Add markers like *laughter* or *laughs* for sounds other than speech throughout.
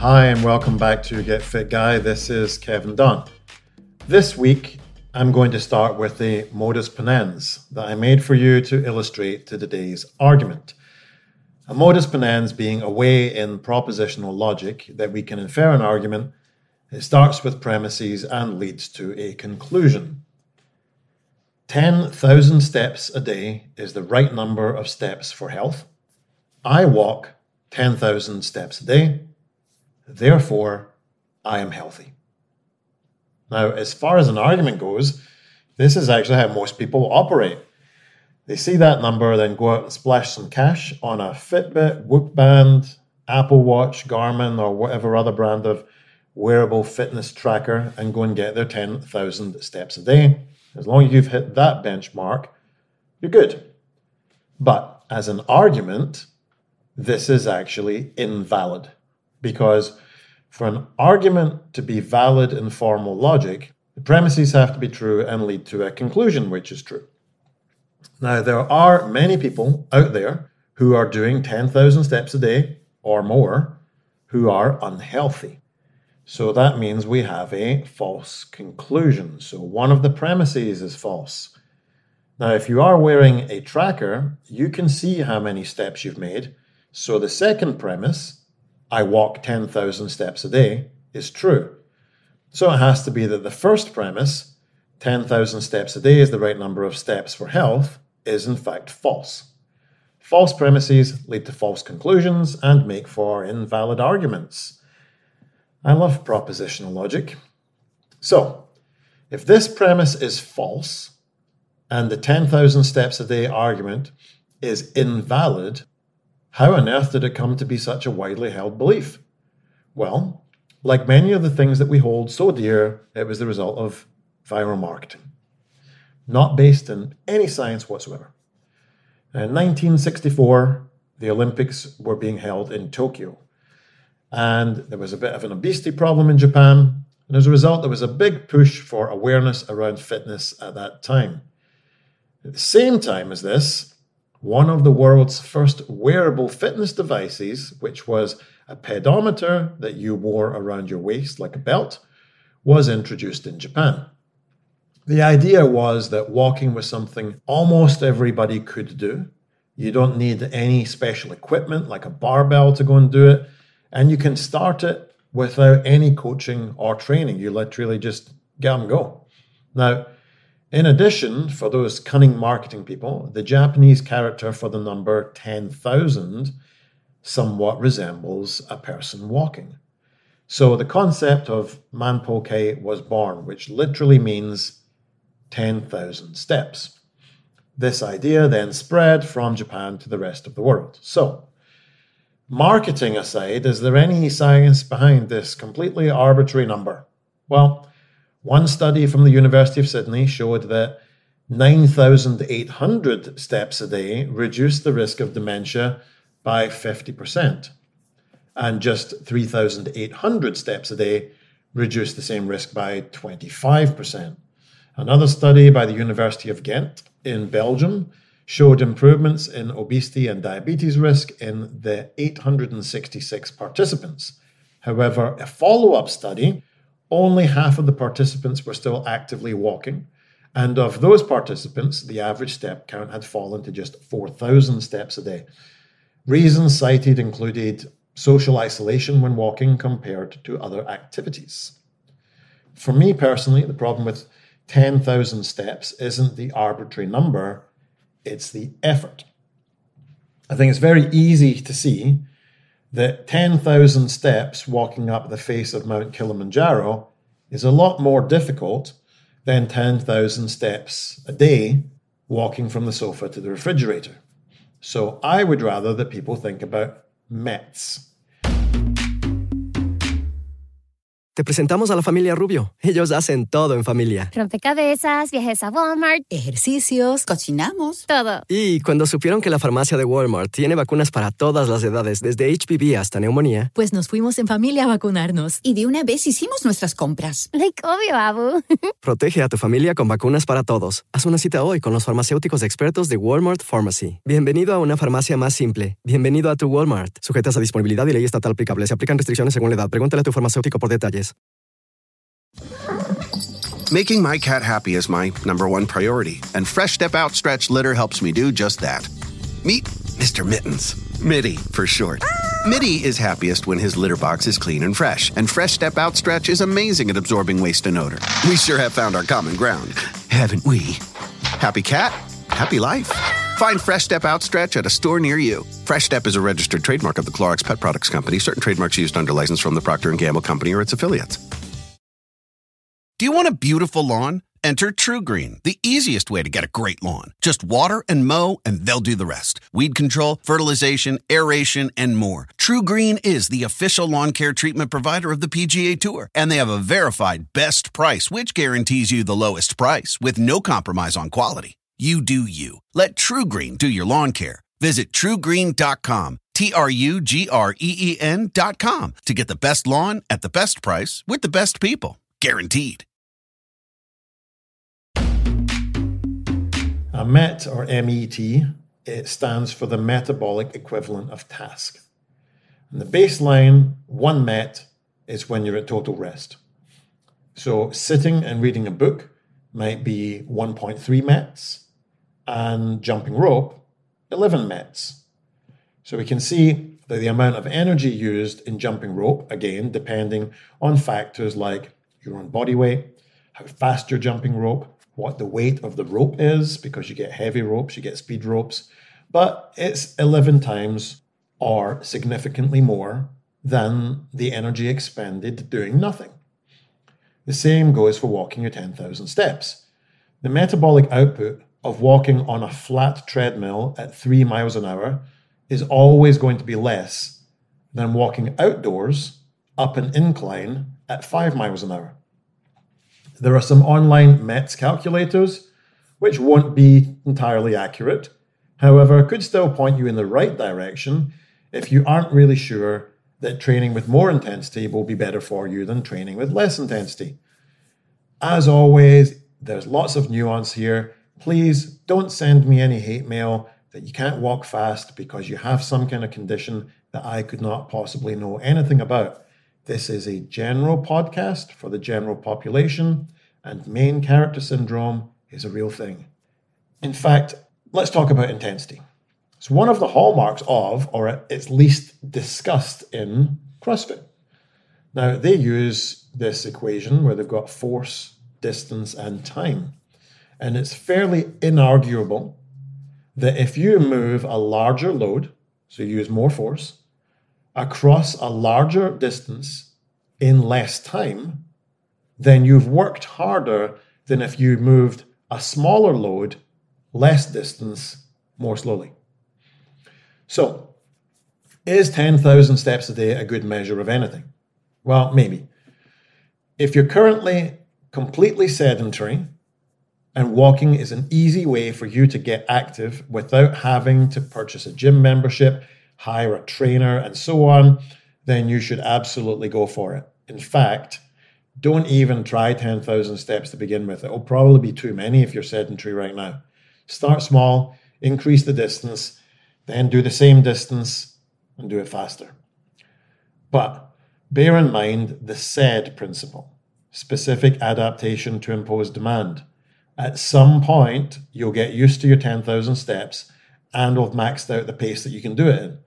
Hi, and welcome back to Get Fit Guy. This is Kevin Don. This week, I'm going to start with the modus ponens that I made for you to illustrate to today's argument. A modus ponens being a way in propositional logic that we can infer an argument. It starts with premises and leads to a conclusion. 10,000 steps a day is the right number of steps for health. I walk 10,000 steps a day. Therefore, I am healthy. Now, as far as an argument goes, this is actually how most people operate. They see that number, then go out and splash some cash on a Fitbit, Whoop Band, Apple Watch, Garmin, or whatever other brand of wearable fitness tracker and go and get their 10,000 steps a day. As long as you've hit that benchmark, you're good. But as an argument, this is actually invalid because for an argument to be valid in formal logic, the premises have to be true and lead to a conclusion which is true. Now, there are many people out there who are doing 10,000 steps a day or more who are unhealthy. So that means we have a false conclusion. So one of the premises is false. Now, if you are wearing a tracker, you can see how many steps you've made. So the second premise I walk 10,000 steps a day is true. So it has to be that the first premise, 10,000 steps a day is the right number of steps for health, is in fact false. False premises lead to false conclusions and make for invalid arguments. I love propositional logic. So, if this premise is false and the 10,000 steps a day argument is invalid, how on earth did it come to be such a widely held belief? Well, like many of the things that we hold so dear, it was the result of viral marketing, not based in any science whatsoever. In 1964, the Olympics were being held in Tokyo, and there was a bit of an obesity problem in Japan, and as a result, there was a big push for awareness around fitness at that time. At the same time as this, one of the world's first wearable fitness devices, which was a pedometer that you wore around your waist like a belt, was introduced in Japan. The idea was that walking was something almost everybody could do. You don't need any special equipment like a barbell to go and do it, and you can start it without any coaching or training. You literally just get and go. Now, in addition, for those cunning marketing people, the Japanese character for the number 10,000 somewhat resembles a person walking. So the concept of Manpo-kei was born, which literally means 10,000 steps. This idea then spread from Japan to the rest of the world. So, marketing aside, is there any science behind this completely arbitrary number? Well, one study from the University of Sydney showed that 9,800 steps a day reduced the risk of dementia by 50%, and just 3,800 steps a day reduced the same risk by 25%. Another study by the University of Ghent in Belgium showed improvements in obesity and diabetes risk in the 866 participants. However, a follow up study only half of the participants were still actively walking, And of those participants, the average step count had fallen to just 4,000 steps a day. Reasons cited included social isolation when walking compared to other activities. For me personally, the problem with 10,000 steps isn't the arbitrary number, it's the effort. I think it's very easy to see that 10,000 steps walking up the face of Mount Kilimanjaro is a lot more difficult than 10,000 steps a day walking from the sofa to the refrigerator. So I would rather that people think about METs. Te presentamos a la familia Rubio. Ellos hacen todo en familia. Rompecabezas, viajes a Walmart, ejercicios, cocinamos. todo. Y cuando supieron que la farmacia de Walmart tiene vacunas para todas las edades, desde HPV hasta neumonía, Pues nos fuimos en familia a vacunarnos. Y de una vez hicimos nuestras compras. Like obvio, Abu. *laughs* protege a tu familia con vacunas para todos. Haz una cita hoy con los farmacéuticos expertos de Walmart Pharmacy. Bienvenido a una farmacia más simple. Bienvenido a tu Walmart. Sujetas a disponibilidad y ley estatal aplicable. Se aplican restricciones según la edad. Pregúntale a tu farmacéutico por detalles. Making my cat happy is my number one priority, and Fresh Step Outstretch Litter helps me do just that. Meet Mr. Mittens. Mitty, for short. Mitty is happiest when his litter box is clean and fresh, and Fresh Step Outstretch is amazing at absorbing waste and odor. We sure have found our common ground, haven't we? Happy cat, happy life. Find Fresh Step Outstretch at a store near you. Fresh Step is a registered trademark of the Clorox Pet Products Company. Certain trademarks used under license from the Procter & Gamble Company or its affiliates. Do you want a beautiful lawn? Enter TruGreen, the easiest way to get a great lawn. Just water and mow, and they'll do the rest. Weed control, fertilization, aeration, and more. TruGreen is the official lawn care treatment provider of the PGA Tour, and they have a verified best price, which guarantees you the lowest price with no compromise on quality. You do you. Let TruGreen do your lawn care. Visit trugreen.com, T R U G R E E N.com to get the best lawn at the best price with the best people. Guaranteed. A MET or MET, it stands for the metabolic equivalent of task. And the baseline, one MET, is when you're at total rest. So sitting and reading a book might be 1.3 METs, and jumping rope, 11 METs. So we can see that the amount of energy used in jumping rope, again, depending on factors like your own body weight, how fast you're jumping rope, what the weight of the rope is, because you get heavy ropes, you get speed ropes, but it's 11 times or significantly more than the energy expended doing nothing. The same goes for walking your 10,000 steps. The metabolic output of walking on a flat treadmill at 3 miles an hour is always going to be less than walking outdoors up an incline at 5 miles an hour. There are some online METS calculators which won't be entirely accurate, however, could still point you in the right direction if you aren't really sure that training with more intensity will be better for you than training with less intensity. As always, there's lots of nuance here. Please don't send me any hate mail that you can't walk fast because you have some kind of condition that I could not possibly know anything about. This is a general podcast for the general population, and main character syndrome is a real thing. In fact, let's talk about intensity. It's one of the hallmarks of, or at least discussed in, CrossFit. Now, they use this equation where they've got force, distance, and time. And it's fairly inarguable that if you move a larger load, so you use more force, across a larger distance in less time, then you've worked harder than if you moved a smaller load, less distance, more slowly. So, is 10,000 steps a day a good measure of anything? Well, maybe. If you're currently completely sedentary and walking is an easy way for you to get active without having to purchase a gym membership, hire a trainer, and so on, then you should absolutely go for it. In fact, don't even try 10,000 steps to begin with. It will probably be too many if you're sedentary right now. Start small, increase the distance, then do the same distance and do it faster. But bear in mind the SAID principle specific adaptation to imposed demand. At some point, you'll get used to your 10,000 steps and will have maxed out the pace that you can do it in.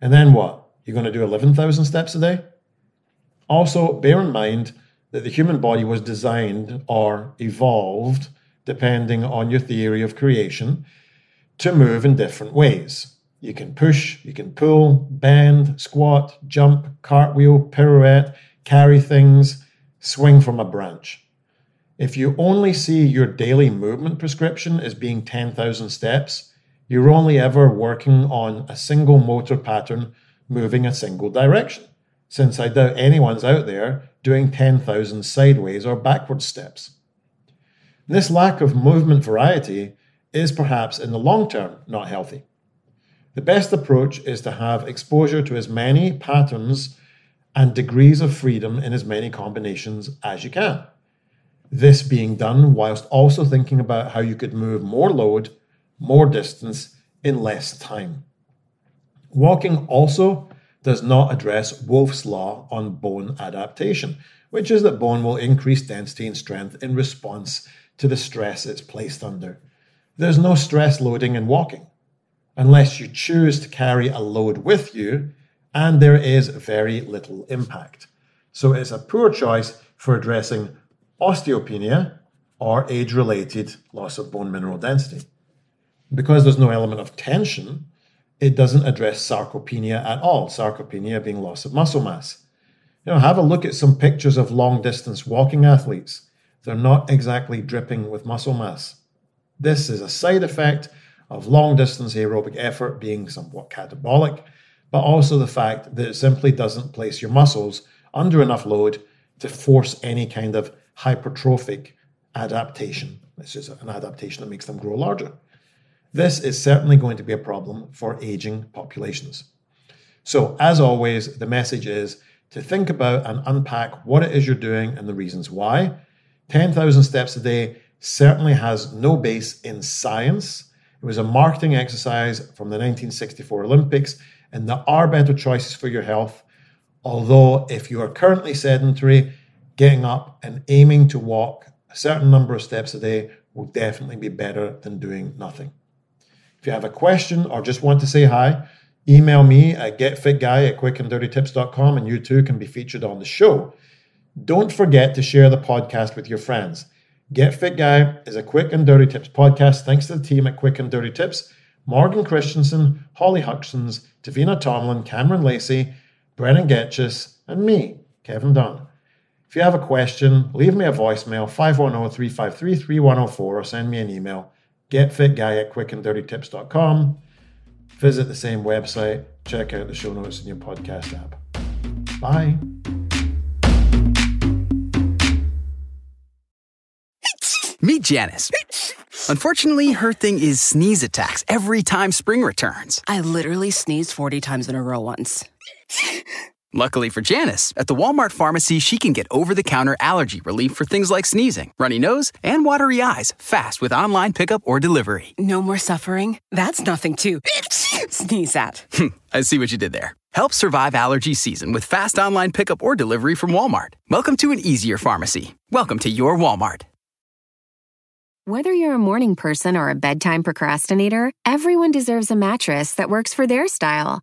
And then what? You're going to do 11,000 steps a day? Also, bear in mind that the human body was designed or evolved, depending on your theory of creation, to move in different ways. You can push, you can pull, bend, squat, jump, cartwheel, pirouette, carry things, swing from a branch. If you only see your daily movement prescription as being 10,000 steps, you're only ever working on a single motor pattern moving a single direction, since I doubt anyone's out there doing 10,000 sideways or backward steps. This lack of movement variety is perhaps in the long term not healthy. The best approach is to have exposure to as many patterns and degrees of freedom in as many combinations as you can. This being done whilst also thinking about how you could move more load more distance in less time. Walking also does not address Wolff's law on bone adaptation, which is that bone will increase density and strength in response to the stress it's placed under. There's no stress loading in walking, unless you choose to carry a load with you, and there is very little impact. So it's a poor choice for addressing osteopenia or age related loss of bone mineral density because there's no element of tension, it doesn't address sarcopenia at all. Sarcopenia being loss of muscle mass. You know, have a look at some pictures of long distance walking athletes. They're not exactly dripping with muscle mass. This is a side effect of long distance aerobic effort being somewhat catabolic, but also the fact that it simply doesn't place your muscles under enough load to force any kind of hypertrophic adaptation. It's just an adaptation that makes them grow larger. This is certainly going to be a problem for aging populations. So, as always, the message is to think about and unpack what it is you're doing and the reasons why. 10,000 steps a day certainly has no base in science. It was a marketing exercise from the 1964 Olympics, and there are better choices for your health. Although, if you are currently sedentary, getting up and aiming to walk a certain number of steps a day will definitely be better than doing nothing. If you have a question or just want to say hi, email me at getfitguy at quickanddirtytips.com and you too can be featured on the show. Don't forget to share the podcast with your friends. Get Fit Guy is a quick and dirty tips podcast thanks to the team at Quick and Dirty Tips Morgan Christensen, Holly Huxons, Davina Tomlin, Cameron Lacey, Brannan Goetschius, and me, Kevin Don. If you have a question, leave me a voicemail 510 353 3104 or send me an email getfitguy at quickanddirtytips.com. Visit the same website. Check out the show notes in your podcast app. Bye. Meet Janice. Unfortunately, her thing is sneeze attacks every time spring returns. I literally sneezed 40 times in a row once. Luckily for Janice, at the Walmart pharmacy, she can get over the counter allergy relief for things like sneezing, runny nose, and watery eyes fast with online pickup or delivery. No more suffering? That's nothing to *laughs* sneeze at. *laughs* I see what you did there. Help survive allergy season with fast online pickup or delivery from Walmart. Welcome to an easier pharmacy. Welcome to your Walmart. Whether you're a morning person or a bedtime procrastinator, everyone deserves a mattress that works for their style.